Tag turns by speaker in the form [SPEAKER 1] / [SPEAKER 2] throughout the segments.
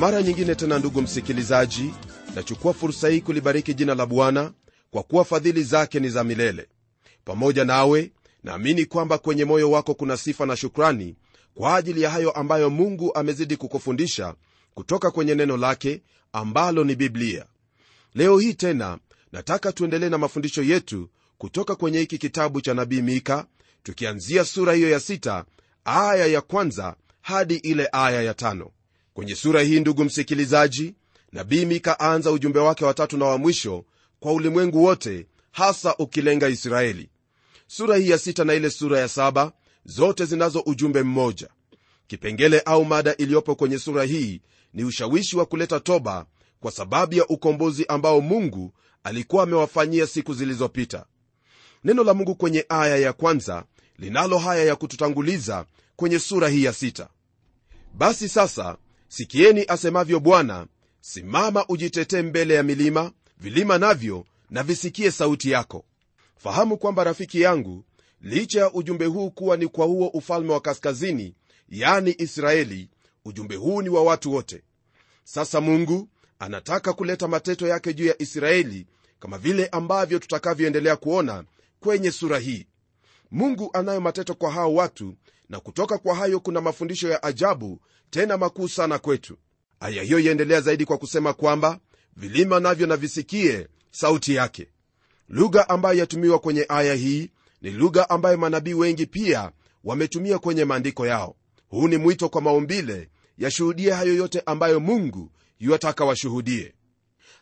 [SPEAKER 1] mara nyingine tena ndugu msikilizaji nachukua fursa hii kulibariki jina la bwana kwa kuwa fadhili zake ni za milele. Pamoja nawe naamini kwamba kwenye moyo wako kuna sifa na shukrani kwa ajili ya hayo ambayo mungu amezidi kukufundisha kutoka kwenye neno lake ambalo ni biblia. Leo hii tena nataka tuendelee na mafundisho yetu kutoka kwenye hiki kitabu cha nabii mika tukianzia sura hiyo ya sita aya ya kwanza hadi ile aya ya tano kwenye sura hii ndugu msikilizaji nabii mika aanza ujumbe wake watatu na wa mwisho kwa ulimwengu wote hasa ukilenga israeli. Sura hii ya sita na ile sura ya saba zote zinazo ujumbe mmoja. Kipengele au mada iliyopo kwenye sura hii ni ushawishi wa kuleta toba kwa sababu ya ukombozi ambao mungu alikuwa amewafanyia siku zilizopita. Neno la mungu kwenye aya ya kwanza linalo haya ya kututanguliza kwenye sura hii ya sita. Basi sasa sikieni asemavyo bwana simama ujitetee mbele ya milima vilima navyo na visikie sauti yako. Fahamu kwamba rafiki yangu licha ya ujumbe huu kuwa ni kwa huo ufalme wa kaskazini yani israeli ujumbe huu ni wa watu wote. Sasa mungu anataka kuleta mateto yake juu ya israeli kama vile ambavyo tutakavyoendelea kuona kwenye sura hii. Mungu anayo mateto kwa hao watu na kutoka kwa hayo kuna mafundisho ya ajabu tena makuu sana kwetu. Aya hiyo iendelea zaidi kwa kusema kwamba vilima navyo na visikie sauti yake. Lugha ambayo yatumiwa kwenye aya hii ni lugha ambayo manabii wengi pia wametumia kwenye maandiko yao. Huu ni mwito kwa maumbile yashuhudie hayo yote ambayo mungu yuwataka washuhudie.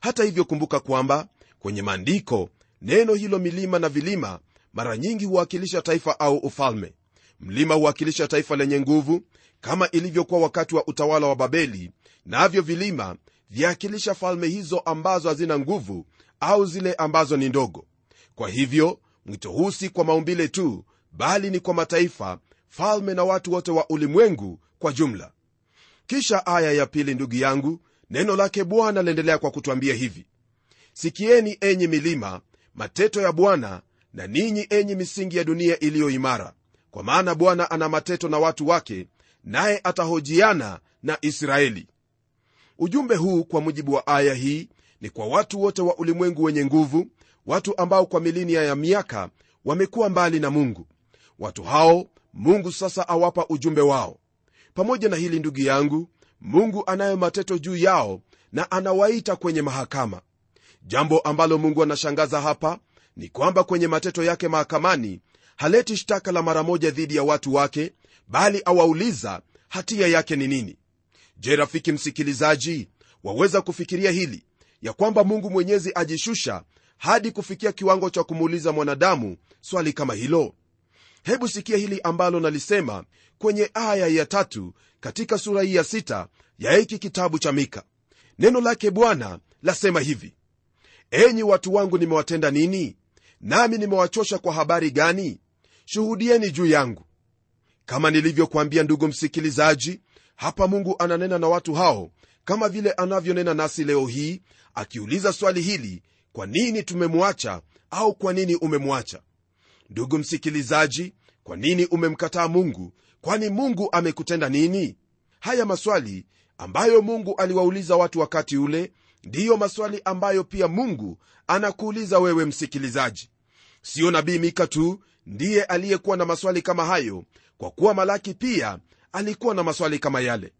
[SPEAKER 1] Hata hivyo kumbuka kwamba kwenye maandiko neno hilo milima na vilima mara nyingi huwakilisha taifa au ufalme mlima huwakilisha taifa lenye nguvu kama ilivyokuwa wakati wa utawala wa babeli. Navyo na vilima vyakilisha falme hizo ambazo hazina nguvu au zile ambazo ni ndogo. Kwa hivyo mwito huu si kwa maumbile tu bali ni kwa mataifa falme na watu wote wa ulimwengu kwa jumla. Kisha aya ya pili ndugu yangu neno lake bwana laendelea kwa kutwambia hivi. Sikieni enyi milima mateto ya bwana na ninyi enyi misingi ya dunia iliyo imara kwa maana bwana ana mateto na watu wake naye atahojiana na israeli. Ujumbe huu kwa mujibu wa aya hii ni kwa watu wote wa ulimwengu wenye nguvu watu ambao kwa milinia ya miaka wamekuwa mbali na mungu. Watu hao mungu sasa awapa ujumbe wao. Pamoja na hili ndugu yangu mungu anayo mateto juu yao na anawaita kwenye mahakama. Jambo ambalo mungu anashangaza hapa ni kwamba kwenye mateto yake mahakamani haleti shtaka la mara moja dhidi ya watu wake bali awauliza hatia yake ni nini? Je rafiki msikilizaji waweza kufikiria hili? Ya kwamba mungu mwenyezi ajishusha hadi kufikia kiwango cha kumuuliza mwanadamu swali kama hilo? Hebu sikia hili ambalo nalisema kwenye aya ya tatu katika sura hii ya sita ya hiki kitabu cha mika. Neno lake bwana lasema hivi enyi watu wangu nimewatenda nini? Nami nimewachosha kwa habari gani shuhudieni juu yangu. Kama nilivyokuambia ndugu msikilizaji hapa mungu ananena na watu hao kama vile anavyonena nasi leo hii akiuliza swali hili kwa nini tumemwacha au kwa nini umemwacha? Ndugu msikilizaji kwa nini umemkataa mungu? Kwani mungu amekutenda nini? Haya maswali ambayo mungu aliwauliza watu wakati ule ndiyo maswali ambayo pia mungu anakuuliza wewe msikilizaji. Siyo nabii mika tu ndiye aliyekuwa na maswali kama hayo kwa kuwa malaki pia alikuwa na maswali kama yale.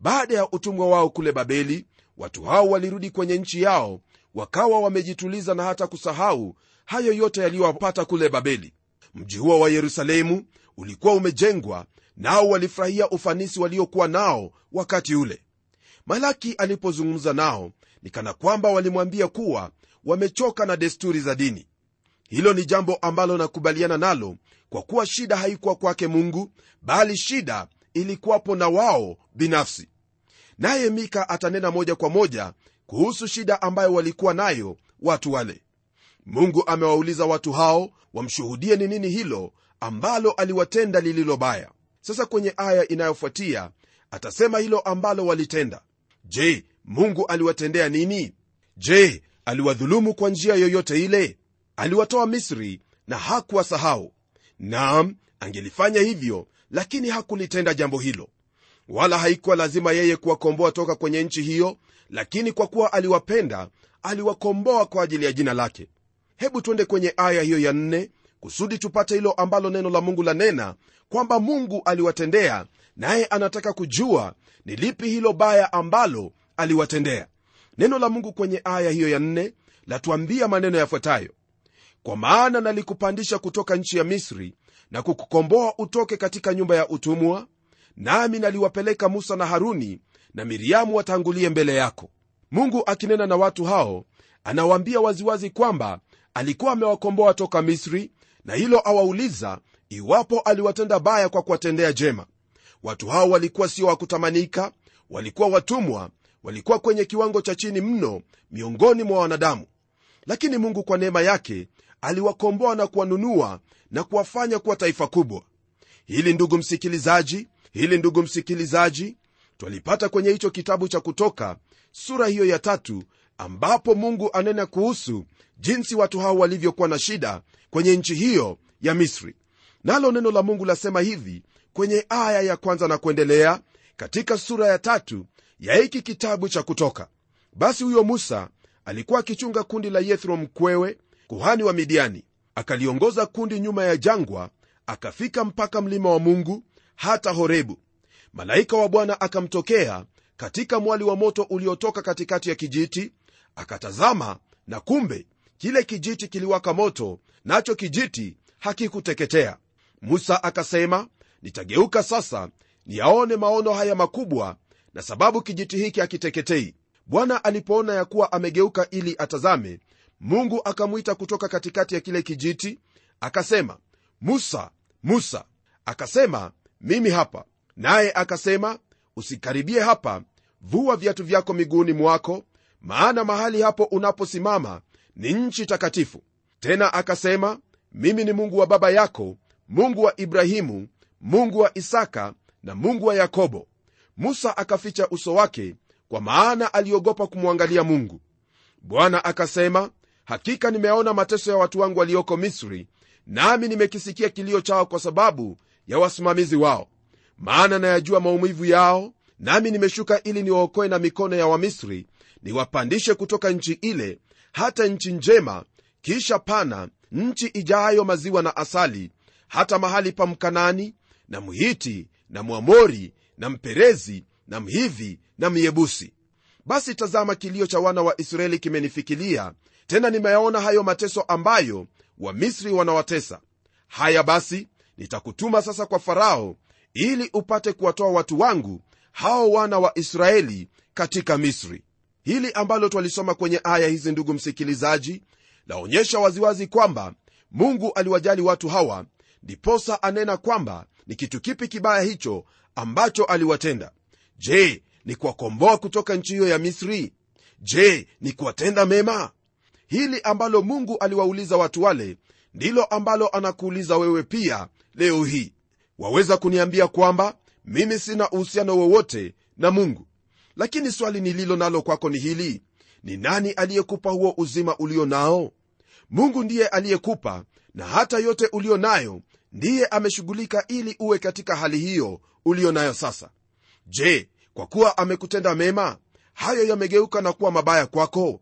[SPEAKER 1] Baada ya utumwa wao kule babeli watu hao walirudi kwenye nchi yao wakawa wamejituliza na hata kusahau hayo yote yaliyowapata kule babeli. Mji huo wa yerusalemu ulikuwa umejengwa nao walifurahia ufanisi waliokuwa nao wakati ule. Malaki alipozungumza nao ni kana kwamba walimwambia kuwa wamechoka na desturi za dini hilo ni jambo ambalo nakubaliana nalo kwa kuwa shida haikuwa kwake mungu bali shida ilikuwapo na wao binafsi. Naye mika atanena moja kwa moja kuhusu shida ambayo walikuwa nayo watu wale. Mungu amewauliza watu hao wamshuhudie ni nini hilo ambalo aliwatenda lililo baya. Sasa kwenye aya inayofuatia atasema hilo ambalo walitenda. Je mungu aliwatendea nini? Je aliwadhulumu kwa njia yoyote ile aliwatoa misri na hakuwasahau. Naam angelifanya hivyo lakini hakulitenda jambo hilo. Wala haikuwa lazima yeye kuwakomboa toka kwenye nchi hiyo lakini kwa kuwa aliwapenda aliwakomboa kwa ajili ya jina lake. Hebu twende kwenye aya hiyo ya nne kusudi tupate hilo ambalo neno la mungu lanena kwamba mungu aliwatendea naye anataka kujua ni lipi hilo baya ambalo aliwatendea. Neno la mungu kwenye aya hiyo ya nne latuambia maneno yafuatayo kwa maana nalikupandisha kutoka nchi ya misri na kukukomboa utoke katika nyumba ya utumwa nami naliwapeleka musa na haruni na miriamu watangulie mbele yako. Mungu akinena na watu hao anawaambia waziwazi kwamba alikuwa amewakomboa toka misri na hilo awauliza iwapo aliwatenda baya kwa kuwatendea jema. Watu hao walikuwa sio wakutamanika walikuwa watumwa walikuwa kwenye kiwango cha chini mno miongoni mwa wanadamu. Lakini mungu kwa neema yake aliwakomboa na kuwanunua na kuwafanya kuwa taifa kubwa. Hili ndugu msikilizaji hili ndugu msikilizaji twalipata kwenye hicho kitabu cha kutoka sura hiyo ya tatu ambapo mungu anena kuhusu jinsi watu hao walivyokuwa na shida kwenye nchi hiyo ya misri. Nalo neno la mungu lasema hivi kwenye aya ya kwanza na kuendelea katika sura ya tatu ya hiki kitabu cha kutoka. Basi huyo musa alikuwa akichunga kundi la yethro mkwewe kuhani wa midiani akaliongoza kundi nyuma ya jangwa akafika mpaka mlima wa mungu hata horebu. Malaika wa bwana akamtokea katika mwali wa moto uliotoka katikati ya kijiti akatazama na kumbe kile kijiti kiliwaka moto nacho kijiti hakikuteketea. Musa akasema nitageuka sasa niyaone maono haya makubwa na sababu kijiti hiki hakiteketei. Bwana alipoona ya kuwa amegeuka ili atazame mungu akamwita kutoka katikati ya kile kijiti akasema musa musa. Akasema mimi hapa. Naye akasema usikaribie hapa vua viatu vyako miguuni mwako maana mahali hapo unaposimama ni nchi takatifu. Tena akasema mimi ni mungu wa baba yako mungu wa ibrahimu mungu wa isaka na mungu wa yakobo. Musa akaficha uso wake kwa maana aliogopa kumwangalia mungu. Bwana akasema hakika nimeona mateso ya watu wangu walioko misri nami nimekisikia kilio chao kwa sababu ya wasimamizi wao. Maana nayajua maumivu yao nami nimeshuka ili niwaokoe na mikono ya wamisri niwapandishe kutoka nchi ile hata nchi njema kisha pana nchi ijayo maziwa na asali hata mahali pa mkanani na mhiti na mwamori na mperezi na mhivi na myebusi. Basi tazama kilio cha wana wa israeli kimenifikilia tena nimeyaona hayo mateso ambayo wamisri wanawatesa. Haya basi nitakutuma sasa kwa farao ili upate kuwatoa watu wangu hao wana wa israeli katika misri. Hili ambalo twalisoma kwenye aya hizi ndugu msikilizaji laonyesha waziwazi kwamba mungu aliwajali watu hawa ndiposa anena kwamba ni kitu kipi kibaya hicho ambacho aliwatenda. Je ni kuwakomboa kutoka nchi hiyo ya misri? Je ni kuwatenda mema hili ambalo mungu aliwauliza watu wale ndilo ambalo anakuuliza wewe pia leo hii. Waweza kuniambia kwamba mimi sina uhusiano wowote na mungu? Lakini swali nililo nalo kwako ni hili. Ni nani aliyekupa huo uzima ulio nao? Mungu ndiye aliyekupa na hata yote ulio nayo ndiye ameshughulika ili uwe katika hali hiyo ulio nayo sasa. Je kwa kuwa amekutenda mema hayo yamegeuka na kuwa mabaya kwako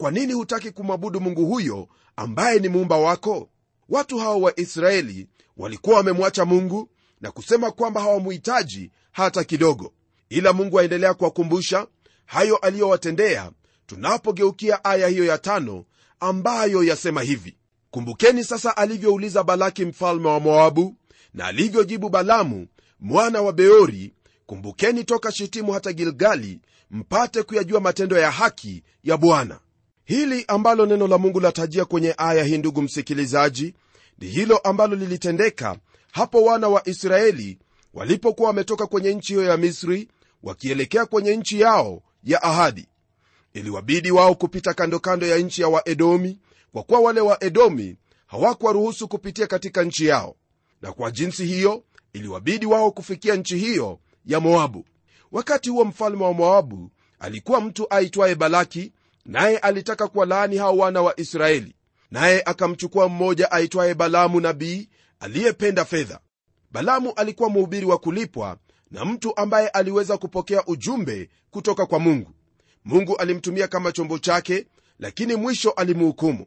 [SPEAKER 1] kwa nini hutaki kumwabudu mungu huyo ambaye ni muumba wako? Watu hao wa israeli walikuwa wamemwacha mungu na kusema kwamba hawamuhitaji hata kidogo. Ila mungu aendelea kuwakumbusha hayo aliyowatendea tunapogeukia aya hiyo ya tano ambayo yasema hivi. Kumbukeni sasa alivyouliza balaki mfalme wa moabu na alivyojibu balamu mwana wa beori kumbukeni toka shitimu hata gilgali mpate kuyajua matendo ya haki ya bwana hili ambalo neno la mungu latajia kwenye aya hii ndugu msikilizaji ni hilo ambalo lilitendeka hapo wana wa israeli walipokuwa wametoka kwenye nchi hiyo ya misri wakielekea kwenye nchi yao ya ahadi. Iliwabidi wao kupita kando kando ya nchi ya waedomi kwa kuwa wale waedomi hawakuwaruhusu kupitia katika nchi yao. Na kwa jinsi hiyo iliwabidi wao kufikia nchi hiyo ya moabu. Wakati huo mfalme wa moabu alikuwa mtu aitwaye balaki naye alitaka kuwalaani hao wana wa israeli. Naye akamchukua mmoja aitwaye balamu nabii aliyependa fedha. Balamu alikuwa mhubiri wa kulipwa na mtu ambaye aliweza kupokea ujumbe kutoka kwa mungu. Mungu alimtumia kama chombo chake lakini mwisho alimhukumu.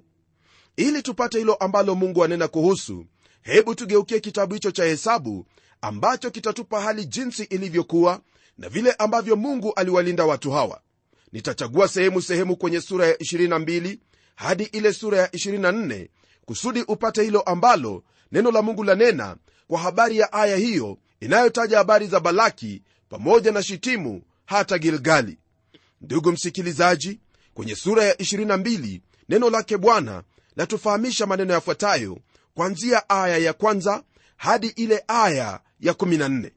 [SPEAKER 1] Ili tupate hilo ambalo mungu anena kuhusu hebu tugeukie kitabu hicho cha hesabu ambacho kitatupa hali jinsi ilivyokuwa na vile ambavyo mungu aliwalinda watu hawa nitachagua sehemu sehemu kwenye sura ya 22 hadi ile sura ya 24 kusudi upate hilo ambalo neno la mungu lanena kwa habari ya aya hiyo inayotaja habari za balaki pamoja na shitimu hata gilgali. Ndugu msikilizaji kwenye sura ya 22 neno lake bwana latufahamisha maneno yafuatayo kwanzia aya ya kwanza hadi ile aya ya 14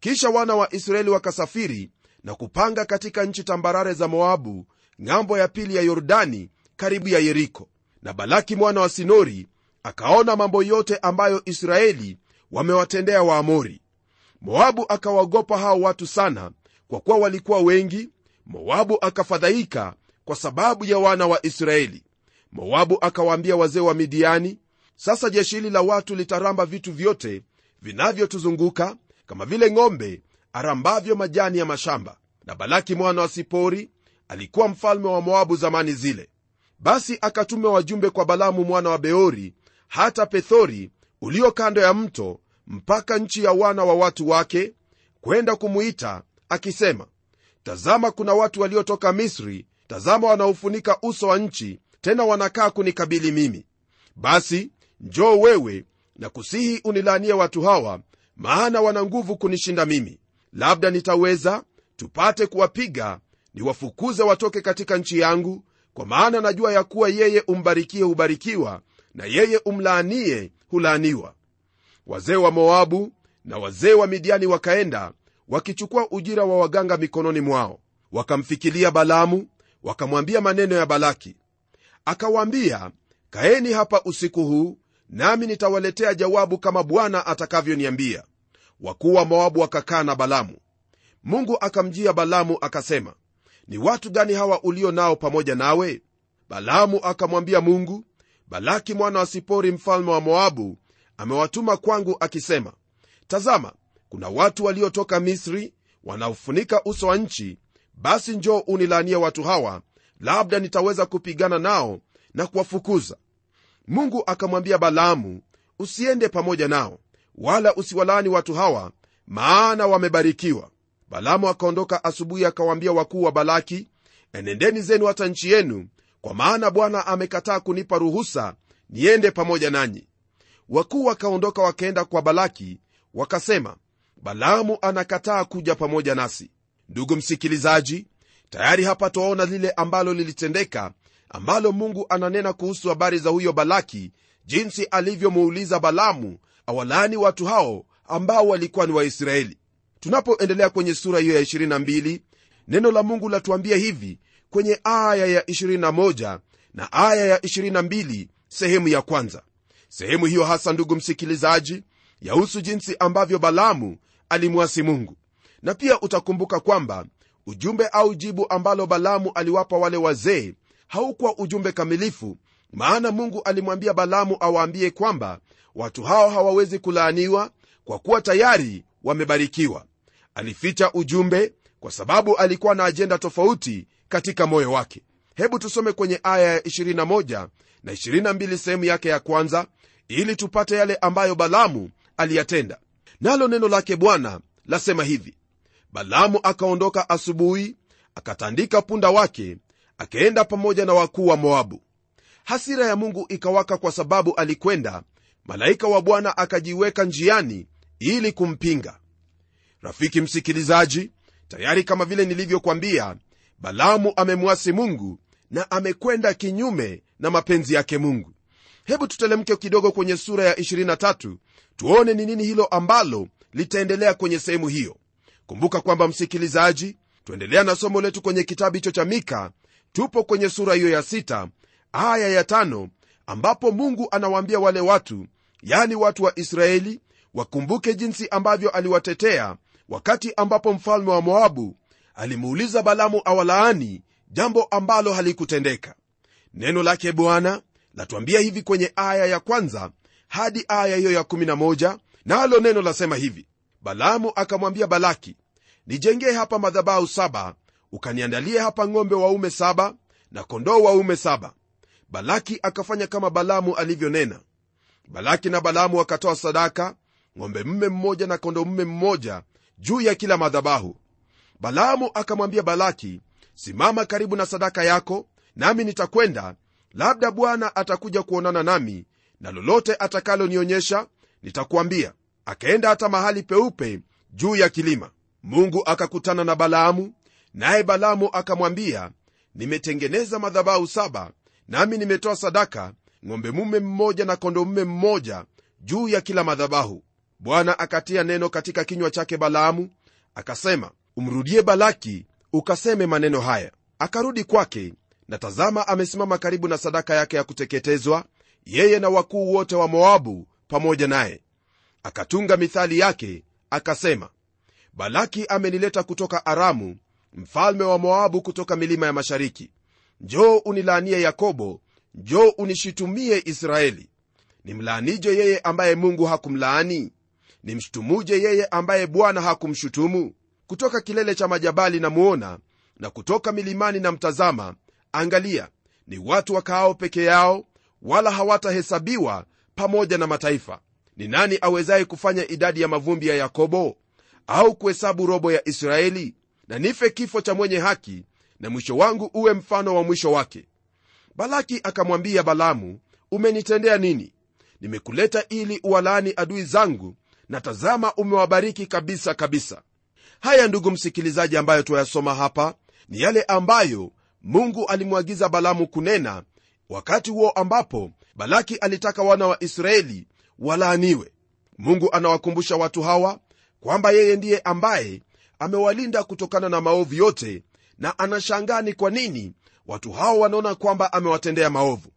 [SPEAKER 1] kisha wana wa israeli wakasafiri na kupanga katika nchi tambarare za moabu ng'ambo ya pili ya yordani karibu ya yeriko. Na balaki mwana wa sinori akaona mambo yote ambayo israeli wamewatendea waamori. Moabu akawaogopa hao watu sana kwa kuwa walikuwa wengi. Moabu akafadhaika kwa sababu ya wana wa israeli. Moabu akawaambia wazee wa midiani sasa jeshi hili la watu litaramba vitu vyote vinavyotuzunguka kama vile ng'ombe arambavyo majani ya mashamba. Na balaki mwana wa sipori alikuwa mfalme wa moabu zamani zile. Basi akatuma wajumbe kwa balamu mwana wa beori hata pethori ulio kando ya mto mpaka nchi ya wana wa watu wake kwenda kumuita akisema tazama kuna watu waliotoka misri. Tazama wanaofunika uso wa nchi tena wanakaa kunikabili mimi. Basi njoo wewe na kusihi unilaanie watu hawa maana wana nguvu kunishinda mimi labda nitaweza tupate kuwapiga niwafukuze watoke katika nchi yangu kwa maana najua ya kuwa yeye umbarikie hubarikiwa na yeye umlaanie hulaaniwa. Wazee wa moabu na wazee wa midiani wakaenda wakichukua ujira wa waganga mikononi mwao. Wakamfikilia balamu wakamwambia maneno ya balaki. Akawaambia kaeni hapa usiku huu nami nitawaletea jawabu kama bwana atakavyoniambia wakuu wa moabu wakakaa na balamu. Mungu akamjia balamu akasema ni watu gani hawa ulio nao pamoja nawe? Balamu akamwambia mungu balaki mwana wa sipori mfalme wa moabu amewatuma kwangu akisema tazama kuna watu waliotoka misri wanaofunika uso wa nchi basi njoo unilaania watu hawa labda nitaweza kupigana nao na kuwafukuza mungu akamwambia balaamu usiende pamoja nao wala usiwalaani watu hawa maana wamebarikiwa. Balamu akaondoka asubuhi akawaambia wakuu wa balaki enendeni zenu hata nchi yenu kwa maana bwana amekataa kunipa ruhusa niende pamoja nanyi. Wakuu wakaondoka wakaenda kwa balaki wakasema balaamu anakataa kuja pamoja nasi. Ndugu msikilizaji tayari hapa twaona lile ambalo lilitendeka ambalo mungu ananena kuhusu habari za huyo balaki jinsi alivyomuuliza balamu awalaani watu hao ambao walikuwa ni waisraeli. Tunapoendelea kwenye sura hiyo ya 22 neno la mungu latuambia hivi kwenye aya ya 21 na aya ya 22 sehemu ya kwanza. Sehemu hiyo hasa ndugu msikilizaji yahusu jinsi ambavyo balamu alimwasi mungu. Na pia utakumbuka kwamba ujumbe au jibu ambalo balamu aliwapa wale wazee haukuwa ujumbe kamilifu maana mungu alimwambia balamu awaambie kwamba watu hao hawawezi kulaaniwa kwa kuwa tayari wamebarikiwa. Alificha ujumbe kwa sababu alikuwa na ajenda tofauti katika moyo wake. Hebu tusome kwenye aya ya 21 na 22 sehemu yake ya kwanza ili tupate yale ambayo balamu aliyatenda. Nalo neno lake bwana lasema hivi. Balamu akaondoka asubuhi akatandika punda wake akaenda pamoja na wakuu wa moabu. Hasira ya mungu ikawaka kwa sababu alikwenda malaika wa bwana akajiweka njiani ili kumpinga. Rafiki msikilizaji tayari kama vile nilivyokwambia balamu amemwasi mungu na amekwenda kinyume na mapenzi yake mungu. Hebu tutelemke kidogo kwenye sura ya 23 tuone ni nini hilo ambalo litaendelea kwenye sehemu hiyo. Kumbuka kwamba msikilizaji tuendelea na somo letu kwenye kitabu hicho cha mika. Tupo kwenye sura hiyo ya 6 aya ya 5 ambapo mungu anawaambia wale watu yani watu wa israeli wakumbuke jinsi ambavyo aliwatetea wakati ambapo mfalme wa moabu alimuuliza balamu awalaani jambo ambalo halikutendeka. Neno lake bwana latuambia hivi kwenye aya ya kwanza hadi aya hiyo ya 11 nalo neno lasema hivi. Balaamu akamwambia balaki nijengee hapa madhabahu saba ukaniandalie hapa ng'ombe waume saba na kondoo waume saba. Balaki akafanya kama balaamu alivyonena balaki na balaamu wakatoa sadaka ng'ombe mme mmoja na kondoo mme mmoja juu ya kila madhabahu. Balaamu akamwambia balaki simama karibu na sadaka yako nami nitakwenda. Labda bwana atakuja kuonana nami na lolote atakalonionyesha nitakuambia. Akaenda hata mahali peupe juu ya kilima. Mungu akakutana na balaamu naye balaamu akamwambia nimetengeneza madhabahu saba nami nimetoa sadaka ng'ombe mume mmoja na kondo mume mmoja juu ya kila madhabahu. Bwana akatia neno katika kinywa chake balaamu akasema umrudie balaki ukaseme maneno haya. Akarudi kwake na tazama amesimama karibu na sadaka yake ya kuteketezwa yeye na wakuu wote wa moabu pamoja naye. Akatunga mithali yake akasema balaki amenileta kutoka aramu mfalme wa moabu kutoka milima ya mashariki. Njoo unilaanie yakobo njoo unishitumie israeli. Nimlaanije yeye ambaye mungu hakumlaani? Nimshutumuje yeye ambaye bwana hakumshutumu? Kutoka kilele cha majabali namuona na kutoka milimani na mtazama angalia ni watu wakaao peke yao wala hawatahesabiwa pamoja na mataifa. Ni nani awezaye kufanya idadi ya mavumbi ya yakobo? Au kuhesabu robo ya israeli? Na nife kifo cha mwenye haki na mwisho wangu uwe mfano wa mwisho wake balaki akamwambia balamu umenitendea nini? Nimekuleta ili uwalaani adui zangu na tazama umewabariki kabisa kabisa. Haya ndugu msikilizaji ambayo tuyasoma hapa ni yale ambayo mungu alimwagiza balamu kunena wakati huo ambapo balaki alitaka wana wa israeli walaaniwe. Mungu anawakumbusha watu hawa kwamba yeye ndiye ambaye amewalinda kutokana na maovu yote na anashangaa ni kwa nini watu hao wanaona kwamba amewatendea maovu.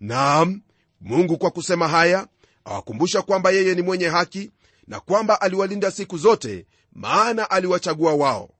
[SPEAKER 1] Naam mungu kwa kusema haya awakumbusha kwamba yeye ni mwenye haki na kwamba aliwalinda siku zote maana aliwachagua wao.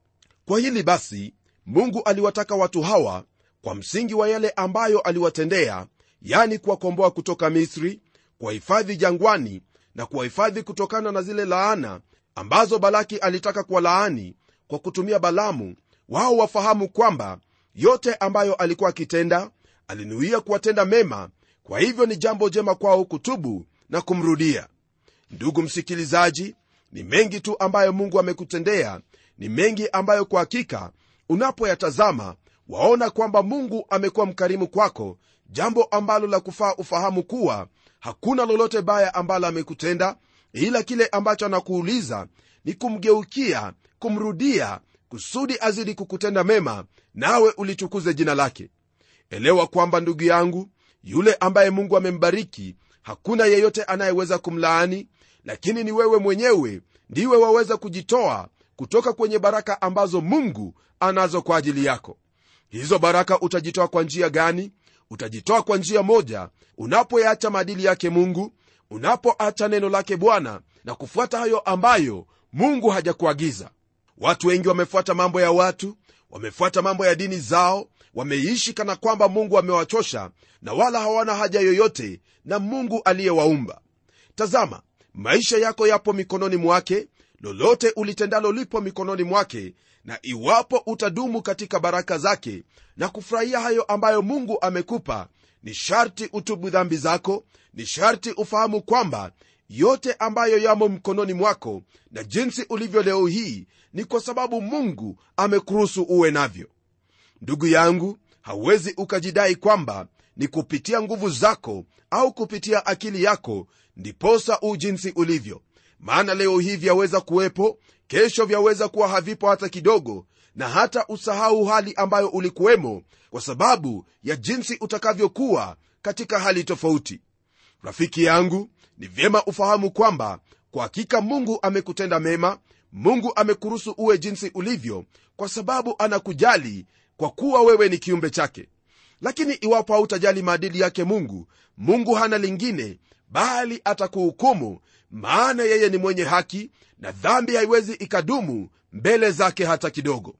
[SPEAKER 1] Kwa hili basi mungu aliwataka watu hawa kwa msingi wa yale ambayo aliwatendea yani kuwakomboa kutoka misri kuwahifadhi jangwani na kuwahifadhi kutokana na zile laana ambazo balaki alitaka kuwalaani kwa kutumia balamu wao wafahamu kwamba yote ambayo alikuwa akitenda alinuia kuwatenda mema. Kwa hivyo ni jambo jema kwao kutubu na kumrudia. Ndugu msikilizaji ni mengi tu ambayo mungu amekutendea ni mengi ambayo kwa hakika unapoyatazama waona kwamba mungu amekuwa mkarimu kwako jambo ambalo la kufaa ufahamu kuwa hakuna lolote baya ambalo amekutenda ila kile ambacho anakuuliza ni kumgeukia kumrudia kusudi azidi kukutenda mema nawe ulitukuze jina lake. Elewa kwamba ndugu yangu yule ambaye mungu amembariki hakuna yeyote anayeweza kumlaani lakini ni wewe mwenyewe ndiwe waweza kujitoa kutoka kwenye baraka ambazo mungu anazo kwa ajili yako. Hizo baraka utajitoa kwa njia gani? Utajitoa kwa njia moja unapoyaacha maadili yake mungu unapoacha neno lake bwana na kufuata hayo ambayo mungu hajakuagiza watu wengi wamefuata mambo ya watu wamefuata mambo ya dini zao wameishi kana kwamba mungu amewachosha na wala hawana haja yoyote na mungu aliyewaumba. Tazama maisha yako yapo mikononi mwake lolote ulitendalo lipo mikononi mwake na iwapo utadumu katika baraka zake na kufurahia hayo ambayo mungu amekupa ni sharti utubu dhambi zako ni sharti ufahamu kwamba yote ambayo yamo mkononi mwako na jinsi ulivyo leo hii ni kwa sababu mungu amekuruhusu uwe navyo. Ndugu yangu hauwezi ukajidai kwamba ni kupitia nguvu zako au kupitia akili yako ndiposa u jinsi ulivyo. Maana leo hii vyaweza kuwepo kesho vyaweza kuwa havipo hata kidogo na hata usahau hali ambayo ulikuwemo kwa sababu ya jinsi utakavyokuwa katika hali tofauti rafiki yangu ni vyema ufahamu kwamba kwa hakika mungu amekutenda mema mungu amekuruhusu uwe jinsi ulivyo kwa sababu anakujali kwa kuwa wewe ni kiumbe chake. Lakini iwapo hautajali maadili yake mungu mungu hana lingine bali atakuhukumu maana yeye ni mwenye haki na dhambi haiwezi ikadumu mbele zake hata kidogo.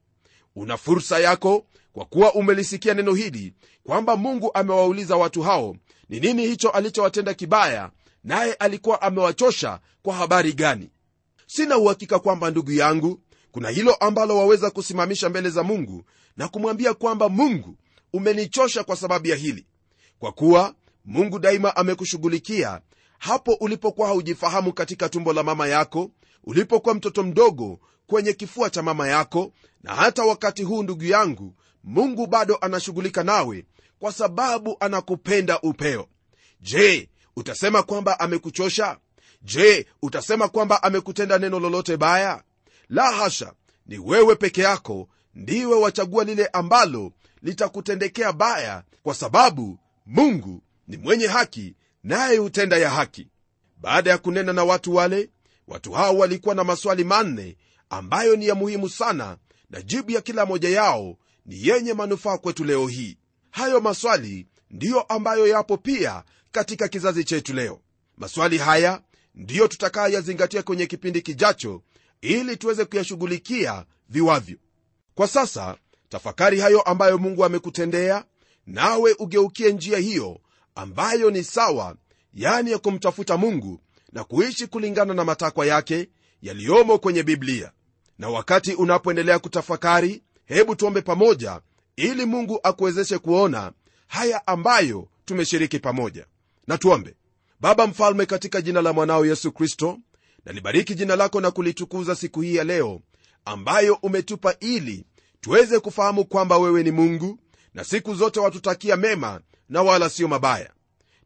[SPEAKER 1] Una fursa yako kwa kuwa umelisikia neno hili kwamba mungu amewauliza watu hao ni nini hicho alichowatenda kibaya naye alikuwa amewachosha kwa habari gani? Sina uhakika kwamba ndugu yangu kuna hilo ambalo waweza kusimamisha mbele za mungu na kumwambia kwamba mungu umenichosha kwa sababu ya hili. Kwa kuwa mungu daima amekushughulikia hapo ulipokuwa haujifahamu katika tumbo la mama yako ulipokuwa mtoto mdogo kwenye kifua cha mama yako na hata wakati huu ndugu yangu mungu bado anashughulika nawe kwa sababu anakupenda upeo. Je utasema kwamba amekuchosha? Je utasema kwamba amekutenda neno lolote baya? La hasha ni wewe peke yako ndiwe wachagua lile ambalo litakutendekea baya kwa sababu mungu ni mwenye haki naye hutenda ya haki. Baada ya kunena na watu wale watu hao walikuwa na maswali manne ambayo ni ya muhimu sana na jibu ya kila moja yao ni yenye manufaa kwetu leo hii. Hayo maswali ndiyo ambayo yapo pia katika kizazi chetu leo. Maswali haya ndiyo tutakayazingatia kwenye kipindi kijacho ili tuweze kuyashughulikia viwavyo. Kwa sasa tafakari hayo ambayo mungu amekutendea nawe ugeukie njia hiyo ambayo ni sawa yani ya kumtafuta mungu na kuishi kulingana na matakwa yake yaliyomo kwenye biblia. Na wakati unapoendelea kutafakari hebu tuombe pamoja ili mungu akuwezeshe kuona haya ambayo tumeshiriki pamoja. Na tuombe. Baba mfalme katika jina la mwanao yesu kristo nalibariki jina lako na kulitukuza siku hii ya leo ambayo umetupa ili tuweze kufahamu kwamba wewe ni mungu na siku zote watutakia mema na wala sio mabaya.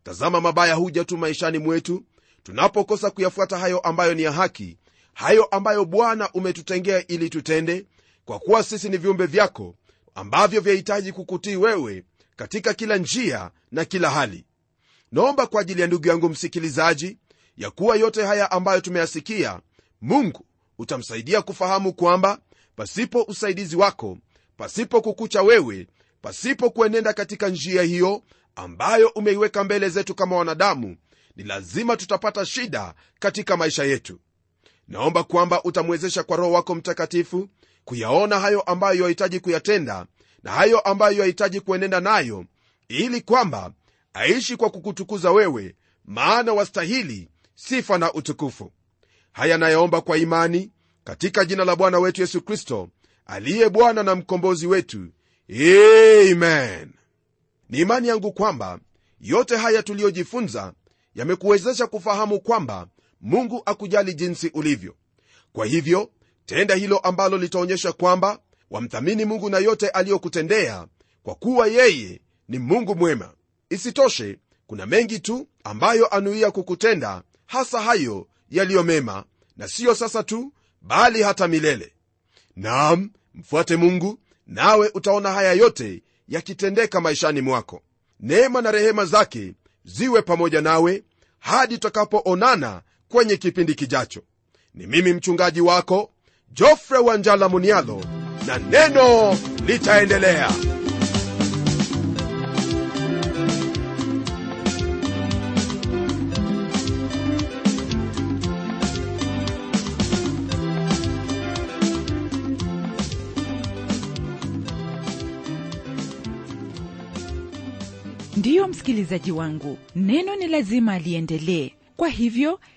[SPEAKER 1] Tazama mabaya huja tu maishani mwetu tunapokosa kuyafuata hayo ambayo ni ya haki hayo ambayo bwana umetutengea ili tutende kwa kuwa sisi ni viumbe vyako ambavyo vyahitaji kukutii wewe katika kila njia na kila hali. Naomba kwa ajili ya ndugu yangu msikilizaji ya kuwa yote haya ambayo tumeyasikia mungu utamsaidia kufahamu kwamba pasipo usaidizi wako pasipo kukucha wewe pasipo kuenenda katika njia hiyo ambayo umeiweka mbele zetu kama wanadamu ni lazima tutapata shida katika maisha yetu. Naomba kwamba utamwezesha kwa roho wako mtakatifu kuyaona hayo ambayo yahitaji kuyatenda na hayo ambayo yahitaji kuenenda nayo ili kwamba aishi kwa kukutukuza wewe maana wastahili sifa na utukufu. Haya nayaomba kwa imani katika jina la bwana wetu yesu kristo aliye bwana na mkombozi wetu. Amen. Ni imani yangu kwamba yote haya tuliyojifunza yamekuwezesha kufahamu kwamba mungu akujali jinsi ulivyo. Kwa hivyo tenda hilo ambalo litaonyesha kwamba wamthamini mungu na yote aliyokutendea kwa kuwa yeye ni mungu mwema. Isitoshe kuna mengi tu ambayo anuia kukutenda hasa hayo yaliyo mema na siyo sasa tu bali hata milele. Nam mfuate mungu nawe utaona haya yote yakitendeka maishani mwako. Neema na rehema zake ziwe pamoja nawe hadi tutakapoonana kwenye kipindi kijacho. Ni mimi mchungaji wako jofre wanjala munialo na neno litaendelea.
[SPEAKER 2] Ndiyo msikilizaji wangu neno ni lazima liendelee. Kwa hivyo